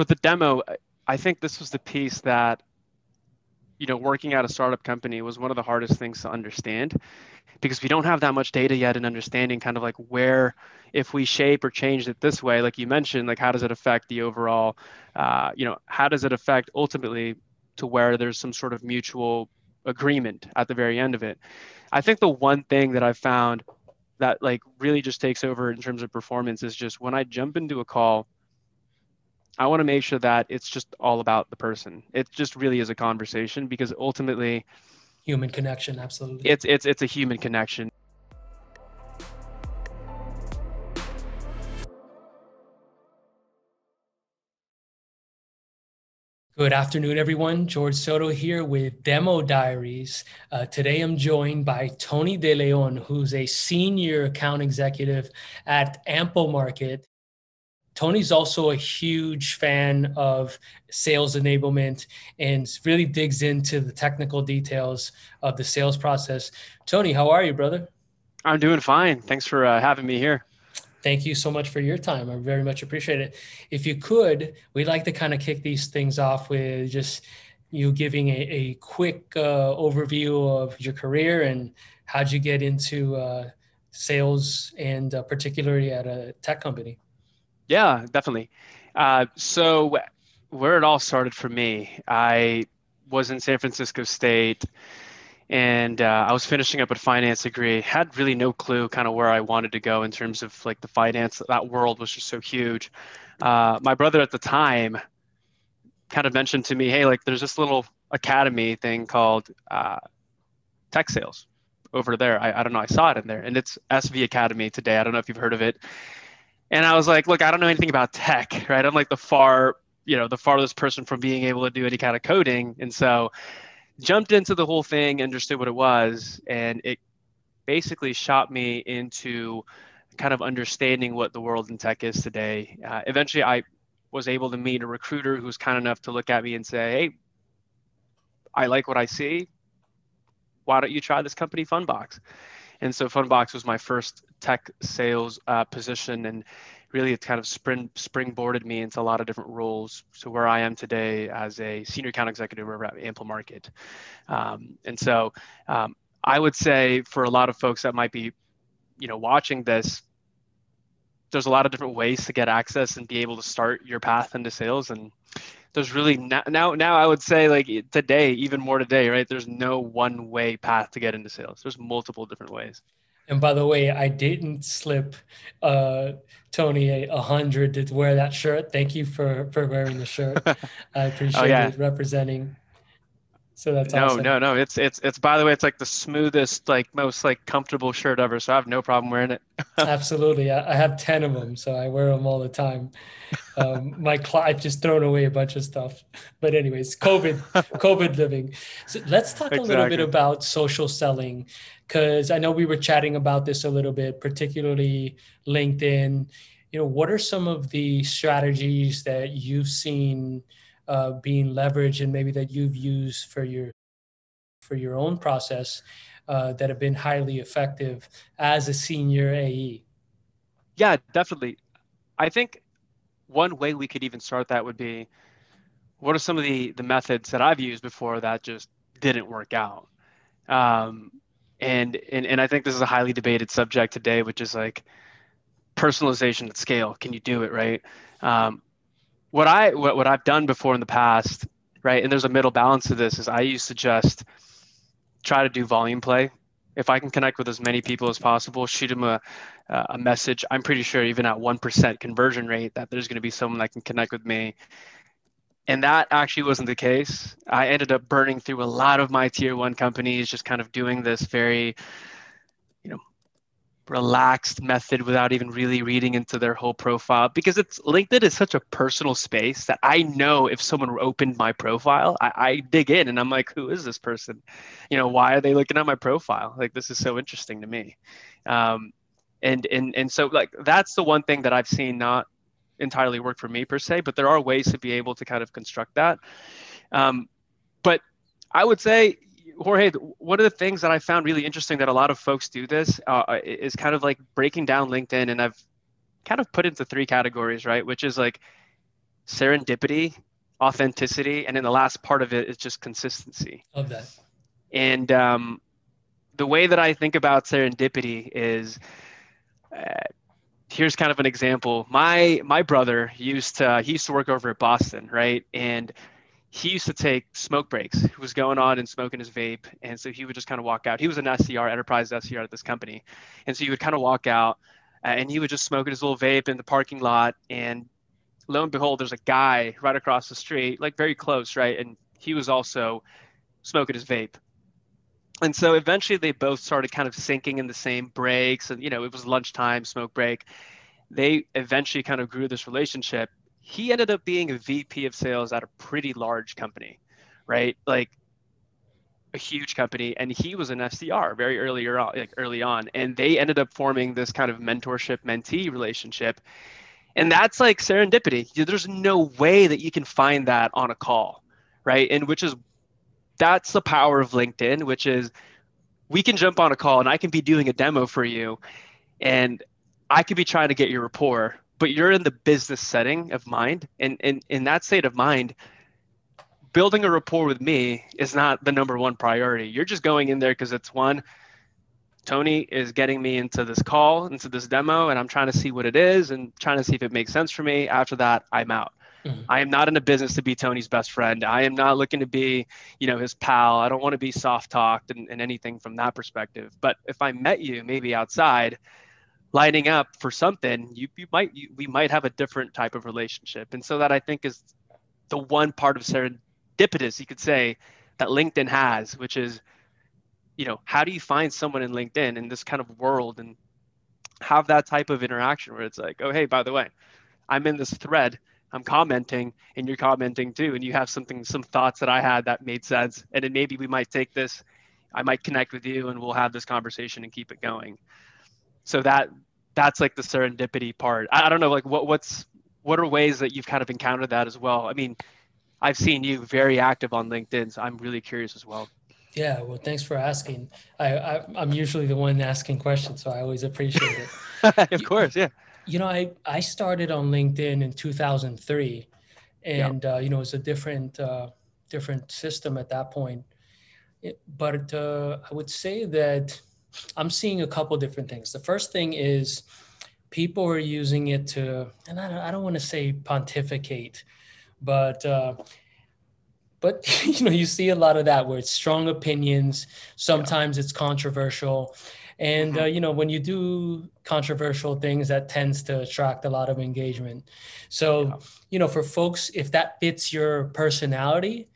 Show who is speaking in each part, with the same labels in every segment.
Speaker 1: for the demo, I think this was the piece that, you know, working at a startup company was one of the hardest things to understand because we don't have that much data yet and understanding kind of like where, if we shape or change it this way, like you mentioned, like how does it affect the overall, uh, you know, how does it affect ultimately to where there's some sort of mutual agreement at the very end of it. I think the one thing that I've found that like really just takes over in terms of performance is just when I jump into a call, I want to make sure that it's just all about the person. It just really is a conversation because ultimately
Speaker 2: human connection, absolutely.
Speaker 1: It's it's it's a human connection.
Speaker 2: Good afternoon, everyone. George Soto here with Demo Diaries. Uh, today I'm joined by Tony De Leon, who's a senior account executive at Amplemarket. Tony's also a huge fan of sales enablement and really digs into the technical details of the sales process. Tony, how are you, brother?
Speaker 1: I'm doing fine. Thanks for uh, having me here.
Speaker 2: Thank you so much for your time. I very much appreciate it. If you could, we'd like to kind of kick these things off with just you giving a, a quick uh, overview of your career and how'd you get into uh, sales and uh, particularly at a tech company.
Speaker 1: Yeah, definitely. Uh, so where it all started for me, I was in San Francisco State and uh, I was finishing up a finance degree. Had really no clue kind of where I wanted to go in terms of like the finance. That world was just so huge. Uh, my brother at the time kind of mentioned to me, "Hey, like there's this little academy thing called uh, tech sales over there. I, I don't know. I saw it in there, and it's SV Academy today. I don't know if you've heard of it." And I was like, "Look, I don't know anything about tech, right? I'm like the far, you know, the farthest person from being able to do any kind of coding, and so." jumped into the whole thing, understood what it was, and it basically shot me into kind of understanding what the world in tech is today. Uh, eventually, I was able to meet a recruiter who was kind enough to look at me and say, "Hey, I like what I see. Why don't you try this company, Fundbox?" And so Fundbox was my first tech sales uh, position, and really it kind of spring springboarded me into a lot of different roles to where I am today as a senior account executive over at Amplemarket. Um, and so um, I would say for a lot of folks that might be, you know, watching this, there's a lot of different ways to get access and be able to start your path into sales and there's really now now, now i would say like today even more today right there's no one way path to get into sales there's multiple different ways
Speaker 2: and by the way, I didn't slip uh, Tony a, hundred to wear that shirt. Thank you for for wearing the shirt. I appreciate oh, yeah. it representing. So that's
Speaker 1: no,
Speaker 2: awesome.
Speaker 1: no, no. It's it's it's by the way, it's like the smoothest, like most like comfortable shirt ever. So I have no problem wearing it.
Speaker 2: Absolutely, I, I, have ten of them, so I wear them all the time. Um, my cl- I've just thrown away a bunch of stuff. But anyways, COVID, COVID living. So let's talk exactly. a little bit about social selling because I know we were chatting about this a little bit, particularly LinkedIn. You know, what are some of the strategies that you've seen uh, being leveraged and maybe that you've used for your for your own process uh, that have been highly effective as a senior AE?
Speaker 1: Yeah, definitely. I think one way we could even start that would be what are some of the the methods that I've used before that just didn't work out. Um, and and and I think this is a highly debated subject today, which is like personalization at scale. Can you do it right? Um, what I what, what I've done before in the past, right? And there's a middle balance to this. Is I used to just try to do volume play. If I can connect with as many people as possible, shoot them a a message. I'm pretty sure even at one percent conversion rate that there's going to be someone that can connect with me and that actually wasn't the case. I ended up burning through a lot of my tier one companies, just kind of doing this very, relaxed method without even really reading into their whole profile because it's LinkedIn is such a personal space that I know if someone opened my profile, I, I dig in and I'm like, who is this person? You know, why are they looking at my profile? Like this is so interesting to me. Um, and and and so like that's the one thing that I've seen not entirely work for me per se, but there are ways to be able to kind of construct that. Um, but I would say, Jorge, one of the things that I found really interesting that a lot of folks do this uh, is kind of like breaking down LinkedIn, and I've kind of put it into three categories, right? Which is like serendipity, authenticity, and then the last part of it is just consistency.
Speaker 2: Of that.
Speaker 1: And um, the way that I think about serendipity is. Uh, here's kind of an example. My my brother used to he used to work over at Boston, right? And he used to take smoke breaks. He was going on and smoking his vape, and so he would just kind of walk out. He was an SDR, enterprise SDR at this company, and so he would kind of walk out, uh, and he would just smoke his little vape in the parking lot. And lo and behold, there's a guy right across the street, like very close, right? And he was also smoking his vape. And so eventually they both started kind of syncing in the same breaks, and you know it was lunchtime, smoke break. They eventually kind of grew this relationship he ended up being a VP of sales at a pretty large company, right? Like a huge company, and he was an SDR very early on, like early on, and they ended up forming this kind of mentorship mentee relationship, and that's like serendipity. There's no way that you can find that on a call, right? And which is that's the power of LinkedIn, which is we can jump on a call and I can be doing a demo for you, and I could be trying to get your rapport but you're in the business setting of mind and, in that state of mind building a rapport with me is not the number one priority. You're just going in there because it's one tony is getting me into this call into this demo and i'm trying to see what it is and trying to see if it makes sense for me. After that i'm out. Mm-hmm. i am not in a business to be tony's best friend. I am not looking to be you know his pal. I don't want to be soft talked and, and anything from that perspective. But if i met you maybe outside lining up for something, you, you might you, we might have a different type of relationship. And so that I think is the one part of serendipitous you could say that LinkedIn has, which is, you know, how do you find someone in LinkedIn in this kind of world and have that type of interaction where it's like, oh hey, by the way, I'm in this thread. I'm commenting and you're commenting too, and you have something, some thoughts that I had that made sense. And then maybe we might take this, I might connect with you and we'll have this conversation and keep it going so that that's like the serendipity part. I, I don't know like what what's what are ways that you've kind of encountered that as well? I mean i've seen you very active on linkedin so i'm really curious as well.
Speaker 2: Yeah well thanks for asking. I, I am usually the one asking questions so i always appreciate it.
Speaker 1: Of course yeah.
Speaker 2: You know i i started on linkedin in 2003 and yeah. uh, you know it's a different uh, different system at that point. It, but uh, i would say that I'm seeing a couple different things. The first thing is people are using it to, and I don't, I don't want to say pontificate, but uh, but you know you see a lot of that where it's strong opinions. Sometimes yeah. it's controversial, and mm-hmm. uh, you know when you do controversial things, that tends to attract a lot of engagement. So yeah. you know for folks, if that fits your personality,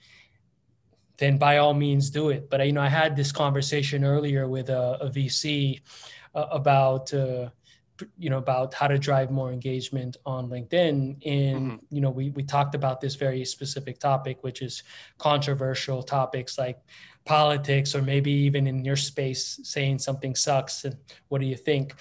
Speaker 2: then by all means do it. But you know, I had this conversation earlier with a, a VC uh, about uh, you know about how to drive more engagement on LinkedIn. And mm-hmm. you know, we we talked about this very specific topic, which is controversial topics like politics, or maybe even in your space, saying something sucks. And what do you think?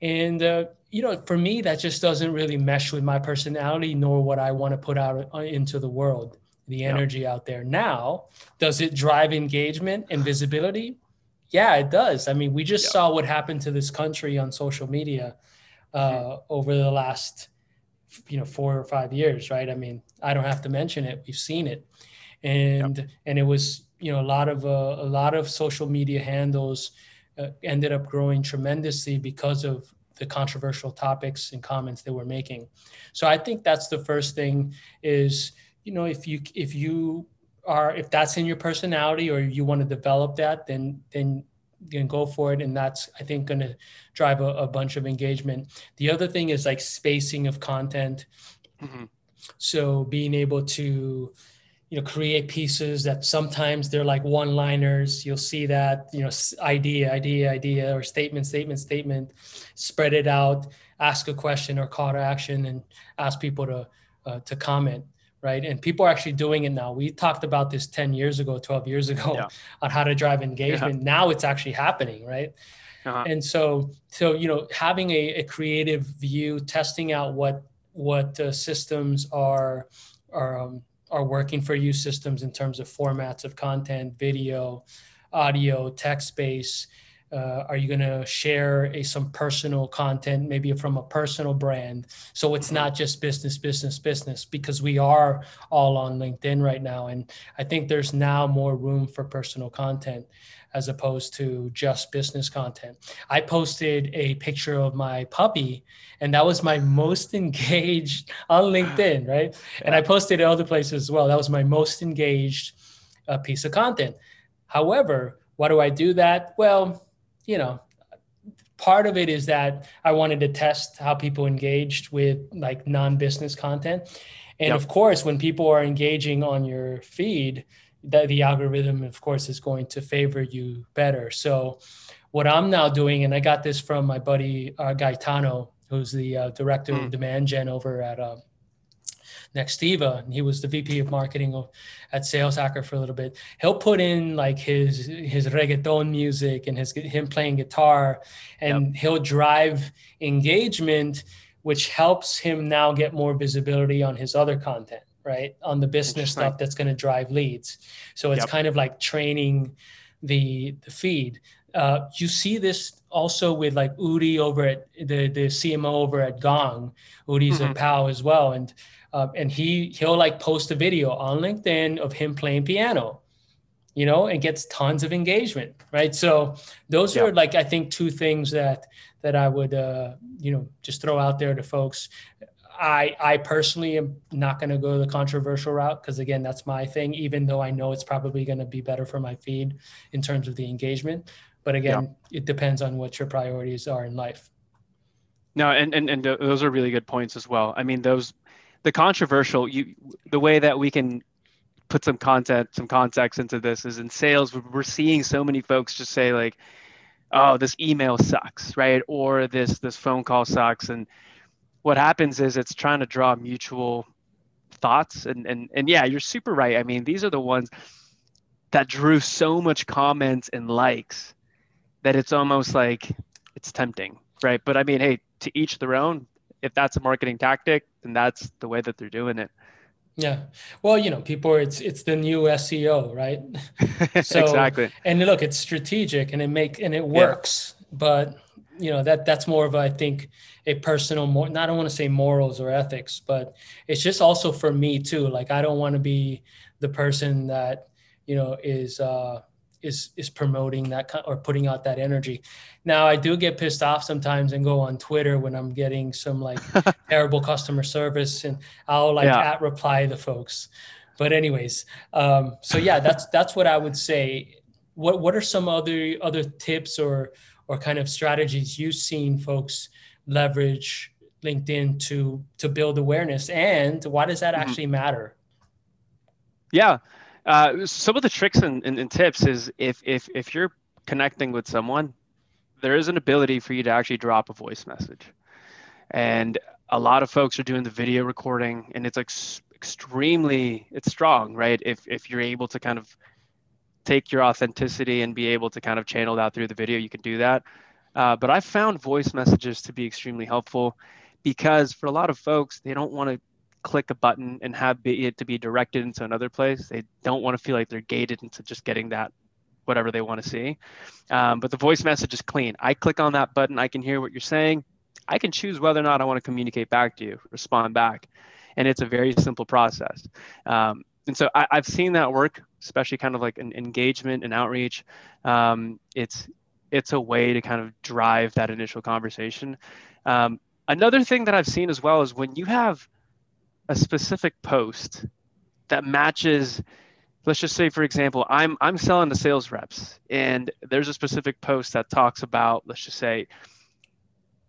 Speaker 2: And uh, you know, for me, that just doesn't really mesh with my personality, nor what I want to put out uh, into the world the energy out there now. Does it drive engagement and visibility? Yeah, it does. I mean, we just saw what happened to this country on social media uh, mm-hmm. over the last, you know, four or five years, right? I mean, I don't have to mention it. We've seen it, and and it was you know a lot of uh, a lot of social media handles uh, ended up growing tremendously because of the controversial topics and comments they were making. So I think that's the first thing is you know if you if you are if that's in your personality or you want to develop that then then you can go for it. And that's i think going to drive a, a, bunch of engagement. The other thing is like spacing of content. Mm-hmm. so being able to you know create pieces that sometimes they're like one liners you'll see that you know idea idea idea or statement statement statement. Spread it out. Ask a question or call to action and ask people to uh, to comment right? And people are actually doing it now. We talked about this 10 years ago, 12 years ago yeah. on how to drive engagement. Yeah. Now it's actually happening, right? Uh-huh. And so, so you know, having a, a creative view, testing out what what uh, systems are are um, are working for you, systems in terms of formats of content, video, audio, text space, uh, are you going to share a, some personal content, maybe from a personal brand? So it's not just business, business, business, because we are all on LinkedIn right now. And I think there's now more room for personal content as opposed to just business content. I posted a picture of my puppy, and that was my most engaged on LinkedIn, right? And I posted it other places as well. That was my most engaged uh, piece of content. However, why do I do that? Well, you know, part of it is that I wanted to test how people engaged with like non-business content. And yep. of course, when people are engaging on your feed, that the algorithm, of course, is going to favor you better. So, what I'm now doing, and I got this from my buddy uh, Gaetano, who's the uh, director mm. of demand gen over at uh, Nextiva, and he was the VP of marketing of, at Sales Hacker for a little bit. He'll put in like his his reggaeton music and his him playing guitar, and yep. he'll drive engagement, which helps him now get more visibility on his other content, right? On the business stuff that's going to drive leads. So it's yep. kind of like training the the feed. Uh, you see this also with like Udi over at the the CMO over at Gong. Udi's mm-hmm. a pal as well, and uh, and he he'll like post a video on LinkedIn of him playing piano, you know, and gets tons of engagement, right? So those yeah. are like I think two things that that I would uh, you know just throw out there to folks. I I personally am not going to go the controversial route because again that's my thing. Even though I know it's probably going to be better for my feed in terms of the engagement, but again, yeah. it depends on what your priorities are in life.
Speaker 1: No, and, and and those are really good points as well. I mean, those the controversial you the way that we can put some content some context into this is in sales we're seeing so many folks just say like oh this email sucks right? Or this this phone call sucks. And what happens is it's trying to draw mutual thoughts. And and and yeah you're super right. I mean these are the ones that drew so much comments and likes that it's almost like it's tempting right? But i mean hey to each their own if that's a marketing tactic, then that's the way that they're doing it.
Speaker 2: Yeah. Well, you know, people it's it's the new SEO, right?
Speaker 1: So exactly.
Speaker 2: And look, it's strategic and it make and it works, yeah. but you know, that that's more of I think a personal more not I don't want to say morals or ethics, but it's just also for me too. Like I don't want to be the person that, you know, is uh is is promoting that or putting out that energy. Now I do get pissed off sometimes and go on Twitter when I'm getting some like terrible customer service and I'll like yeah. at reply the folks. But anyways, um, so yeah, that's that's what I would say. What what are some other other tips or or kind of strategies you've seen folks leverage LinkedIn to to build awareness and why does that mm-hmm. actually matter?
Speaker 1: Yeah. Uh, some of the tricks and, and, and, tips is if, if, if you're connecting with someone, there is an ability for you to actually drop a voice message. And a lot of folks are doing the video recording and it's ex- extremely, it's strong, right? If, if you're able to kind of take your authenticity and be able to kind of channel that through the video, you can do that. Uh, but I found voice messages to be extremely helpful because for a lot of folks, they don't want to click a button and have it to be directed into another place. They don't want to feel like they're gated into just getting that whatever they want to see. Um, but the voice message is clean. I click on that button, I can hear what you're saying. I can choose whether or not I want to communicate back to you, respond back. And it's a very simple process. Um, and so I, have seen that work, especially kind of like an engagement and outreach. Um, it's it's a way to kind of drive that initial conversation. Um, another thing that I've seen as well is when you have a specific post that matches let's just say for example i'm i'm selling to sales reps and there's a specific post that talks about let's just say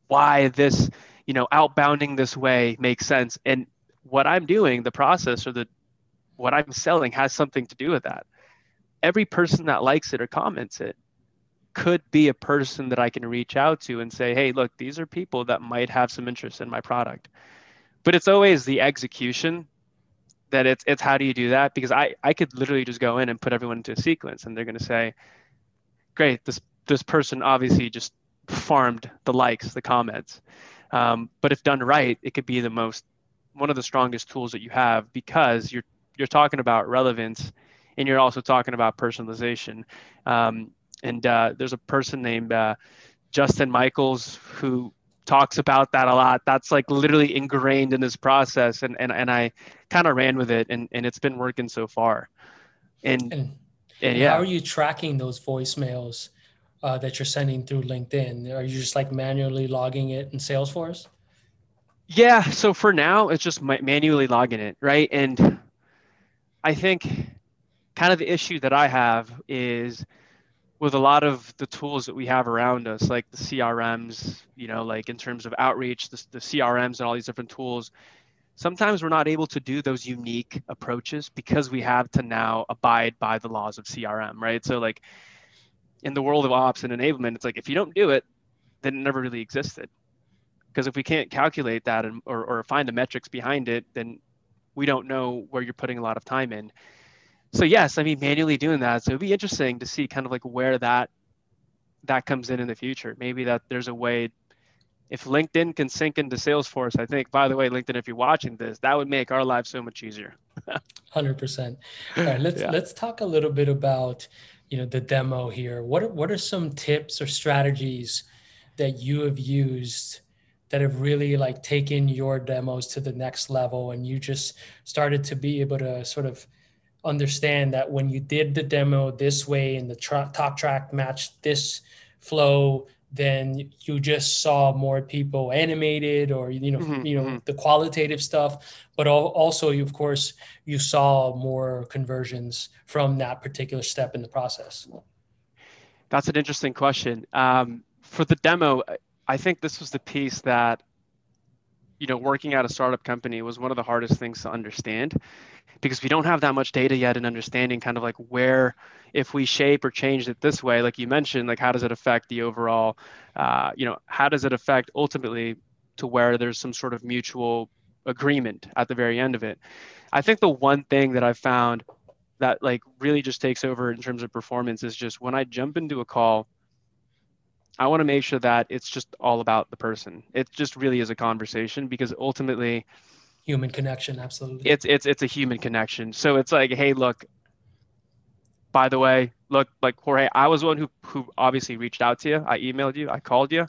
Speaker 1: why this you know outbounding this way makes sense. And what i'm doing the process or the what i'm selling has something to do with that. Every person that likes it or comments it could be a person that i can reach out to and say hey look these are people that might have some interest in my product but it's always the execution that it's it's how do you do that? Because i i could literally just go in and put everyone into a sequence and they're going to say great this this person obviously just farmed the likes the comments. Um, but if done right it could be the most one of the strongest tools that you have because you're you're talking about relevance and you're also talking about personalization. Um, and uh, there's a person named uh, Justin Michaels who talks about that a lot. That's like literally ingrained in this process, and and and I kind of ran with it, and and it's been working so far. And and,
Speaker 2: and, and yeah, how are you tracking those voicemails uh, that you're sending through LinkedIn? Are you just like manually logging it in Salesforce?
Speaker 1: Yeah. So for now, it's just manually logging it, right? And I think kind of the issue that I have is with a lot of the tools that we have around us, like the CRMs, you know, like in terms of outreach, the, the CRMs and all these different tools, sometimes we're not able to do those unique approaches because we have to now abide by the laws of CRM, right? So, like in the world of ops and enablement, it's like if you don't do it, then it never really existed. Because if we can't calculate that and, or, or find the metrics behind it, then we don't know where you're putting a lot of time in so yes, I mean manually doing that. So it'd be interesting to see kind of like where that that comes in in the future. Maybe that there's a way. If LinkedIn can sync into Salesforce, I think. By the way, LinkedIn, if you're watching this, that would make our lives so much easier.
Speaker 2: Hundred percent. All right, let's yeah. let's talk a little bit about you know the demo here. What are, what are some tips or strategies that you have used that have really like taken your demos to the next level, and you just started to be able to sort of understand that when you did the demo this way and the tra- talk track matched this flow then you just saw more people animated or you know mm-hmm, you know mm-hmm. the qualitative stuff. But also you of course you saw more conversions from that particular step in the process.
Speaker 1: That's an interesting question. Um, for the demo i think this was the piece that you know working at a startup company was one of the hardest things to understand because we don't have that much data yet and understanding kind of like where if we shape or change it this way like you mentioned like how does it affect the overall uh, you know how does it affect ultimately to where there's some sort of mutual agreement at the very end of it? I think the one thing that i've found that like really just takes over in terms of performance is just when i jump into a call I want to make sure that it's just all about the person. It just really is a conversation because ultimately
Speaker 2: human connection absolutely.
Speaker 1: It's it's it's a human connection. So it's like hey look by the way look like jorge i was one who who obviously reached out to you. I emailed you. I called you.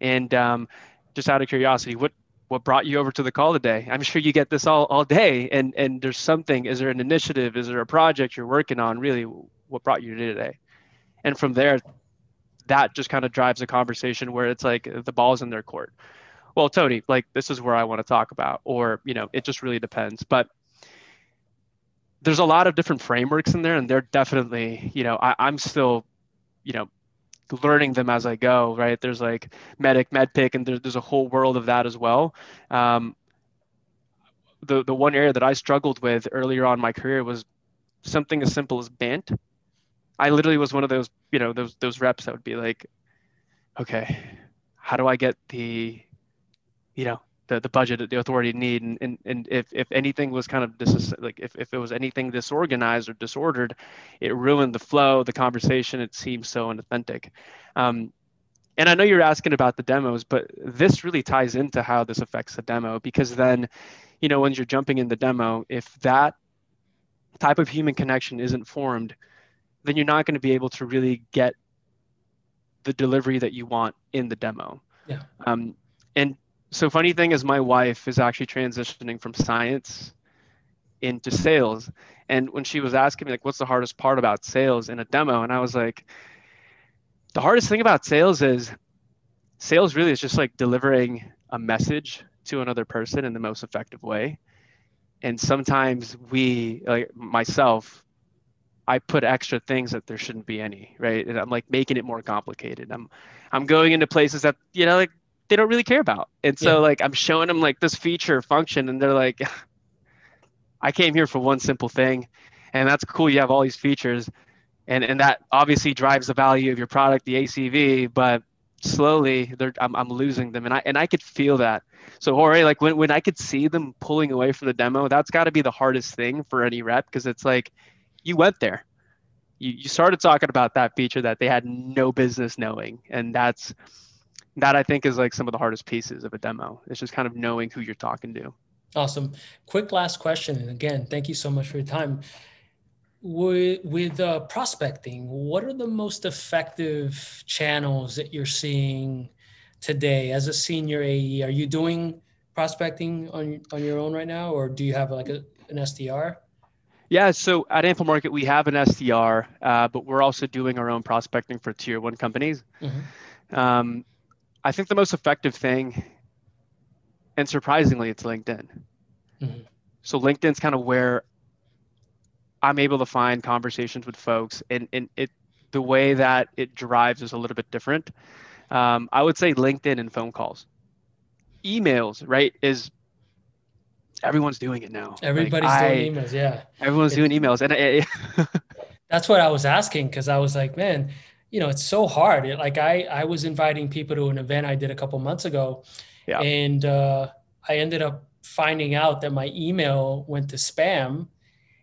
Speaker 1: And um, just out of curiosity what what brought you over to the call today? I'm sure you get this all all day. And and there's something is there an initiative? Is there a project you're working on? Really what brought you to today? And from there that just kind of drives a conversation where it's like the ball's in their court well, Tony, like this is where I want to talk about, or, you know, it just really depends. But there's a lot of different frameworks in there, and they're definitely, you know, I, I'm still, you know, learning them as I go, right? There's like MEDDIC, MEDDPICC, and there's, there's a whole world of that as well. Um, the, the one area that I struggled with earlier on my career was something as simple as Bant. I literally was one of those, you know, those those reps that would be like, okay, how do I get the you know the, the budget that the authority need? And, and, and if, if anything was kind of dis- like if, if it was anything disorganized or disordered it ruined the flow the conversation. It seems so inauthentic. Um, and i know you're asking about the demos but this really ties into how this affects the demo because then you know when you're jumping in the demo if that type of human connection isn't formed then you're not going to be able to really get the delivery that you want in the demo.
Speaker 2: Yeah.
Speaker 1: Um, and so funny thing is my wife is actually transitioning from science into sales. And when she was asking me like what's the hardest part about sales in a demo? And i was like the hardest thing about sales is sales really is just like delivering a message to another person in the most effective way. And sometimes we like myself i put extra things that there shouldn't be any right and i'm like making it more complicated i'm i'm going into places that you know like they don't really care about. And so yeah. like I'm showing them like this feature function and they're like I came here for one simple thing and that's cool you have all these features and and that obviously drives the value of your product the ACV but slowly they're I'm, I'm losing them and I and I could feel that. So Jorge like when when I could see them pulling away from the demo that's got to be the hardest thing for any rep because it's like you went there. You, you started talking about that feature that they had no business knowing and that's that I think is like some of the hardest pieces of a demo. It's just kind of knowing who you're talking to.
Speaker 2: Awesome. Quick last question. And again, thank you so much for your time. with with uh, prospecting, what are the most effective channels that you're seeing today as a senior AE? Are you doing prospecting on on your own right now, or do you have like a, an SDR?
Speaker 1: Yeah, so at Amplemarket we have an SDR, uh, but we're also doing our own prospecting for tier one companies. Mm-hmm. Um, I think the most effective thing, and surprisingly, it's LinkedIn. Mm-hmm. So LinkedIn's kind of where I'm able to find conversations with folks, and, and it the way that it drives is a little bit different. Um, I would say LinkedIn and phone calls, emails, right? Is everyone's doing it now.
Speaker 2: Everybody's like, doing I, emails, yeah.
Speaker 1: Everyone's it, doing emails, and it,
Speaker 2: that's what I was asking because I was like, man, you know, it's so hard. It, like I I was inviting people to an event I did a couple months ago, yeah. and uh, I ended up finding out that my email went to spam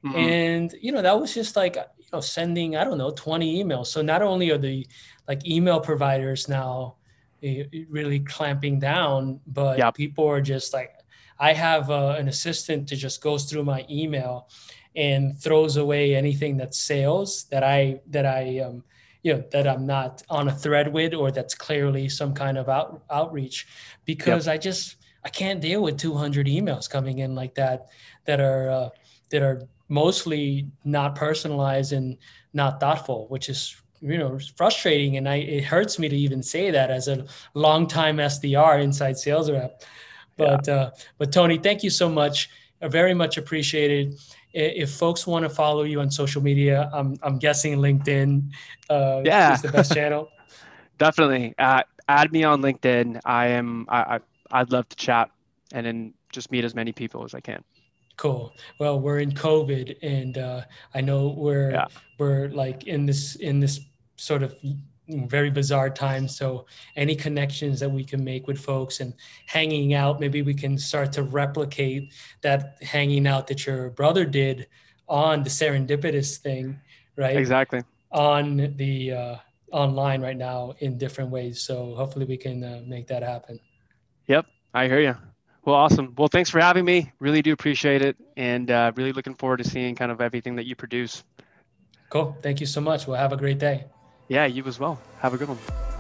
Speaker 2: Mm-hmm. And you know, that was just like you know, sending, I don't know, 20 emails. So not only are the like email providers now eh, really clamping down, but yep. people are just like, I have uh, an assistant that just goes through my email and throws away anything that's sales that I that I um, you know that I'm not on a thread with or that's clearly some kind of out, outreach because yep. I just I can't deal with 200 emails coming in like that that are uh, that are mostly not personalized and not thoughtful, which is you know frustrating. And I it hurts me to even say that as a longtime SDR inside sales rep. But yeah. uh, but Tony, thank you so much. I very much appreciated. If folks want to follow you on social media, I'm I'm guessing LinkedIn uh, yeah. is the best channel.
Speaker 1: Definitely. Uh, add me on LinkedIn. I am. I, I I'd love to chat and then just meet as many people as I can.
Speaker 2: Cool. Well, we're in COVID, and uh, I know we're yeah. we're like in this in this sort of very bizarre time. So any connections that we can make with folks and hanging out, maybe we can start to replicate that hanging out that your brother did on the serendipitous thing, right?
Speaker 1: Exactly.
Speaker 2: On the uh, online right now in different ways. So hopefully we can uh, make that happen.
Speaker 1: Yep, I hear you. Well, awesome. Well, thanks for having me. Really do appreciate it, and uh, really looking forward to seeing kind of everything that you produce.
Speaker 2: Cool. Thank you so much. Well, have a great day.
Speaker 1: Yeah, you as well. Have a good one.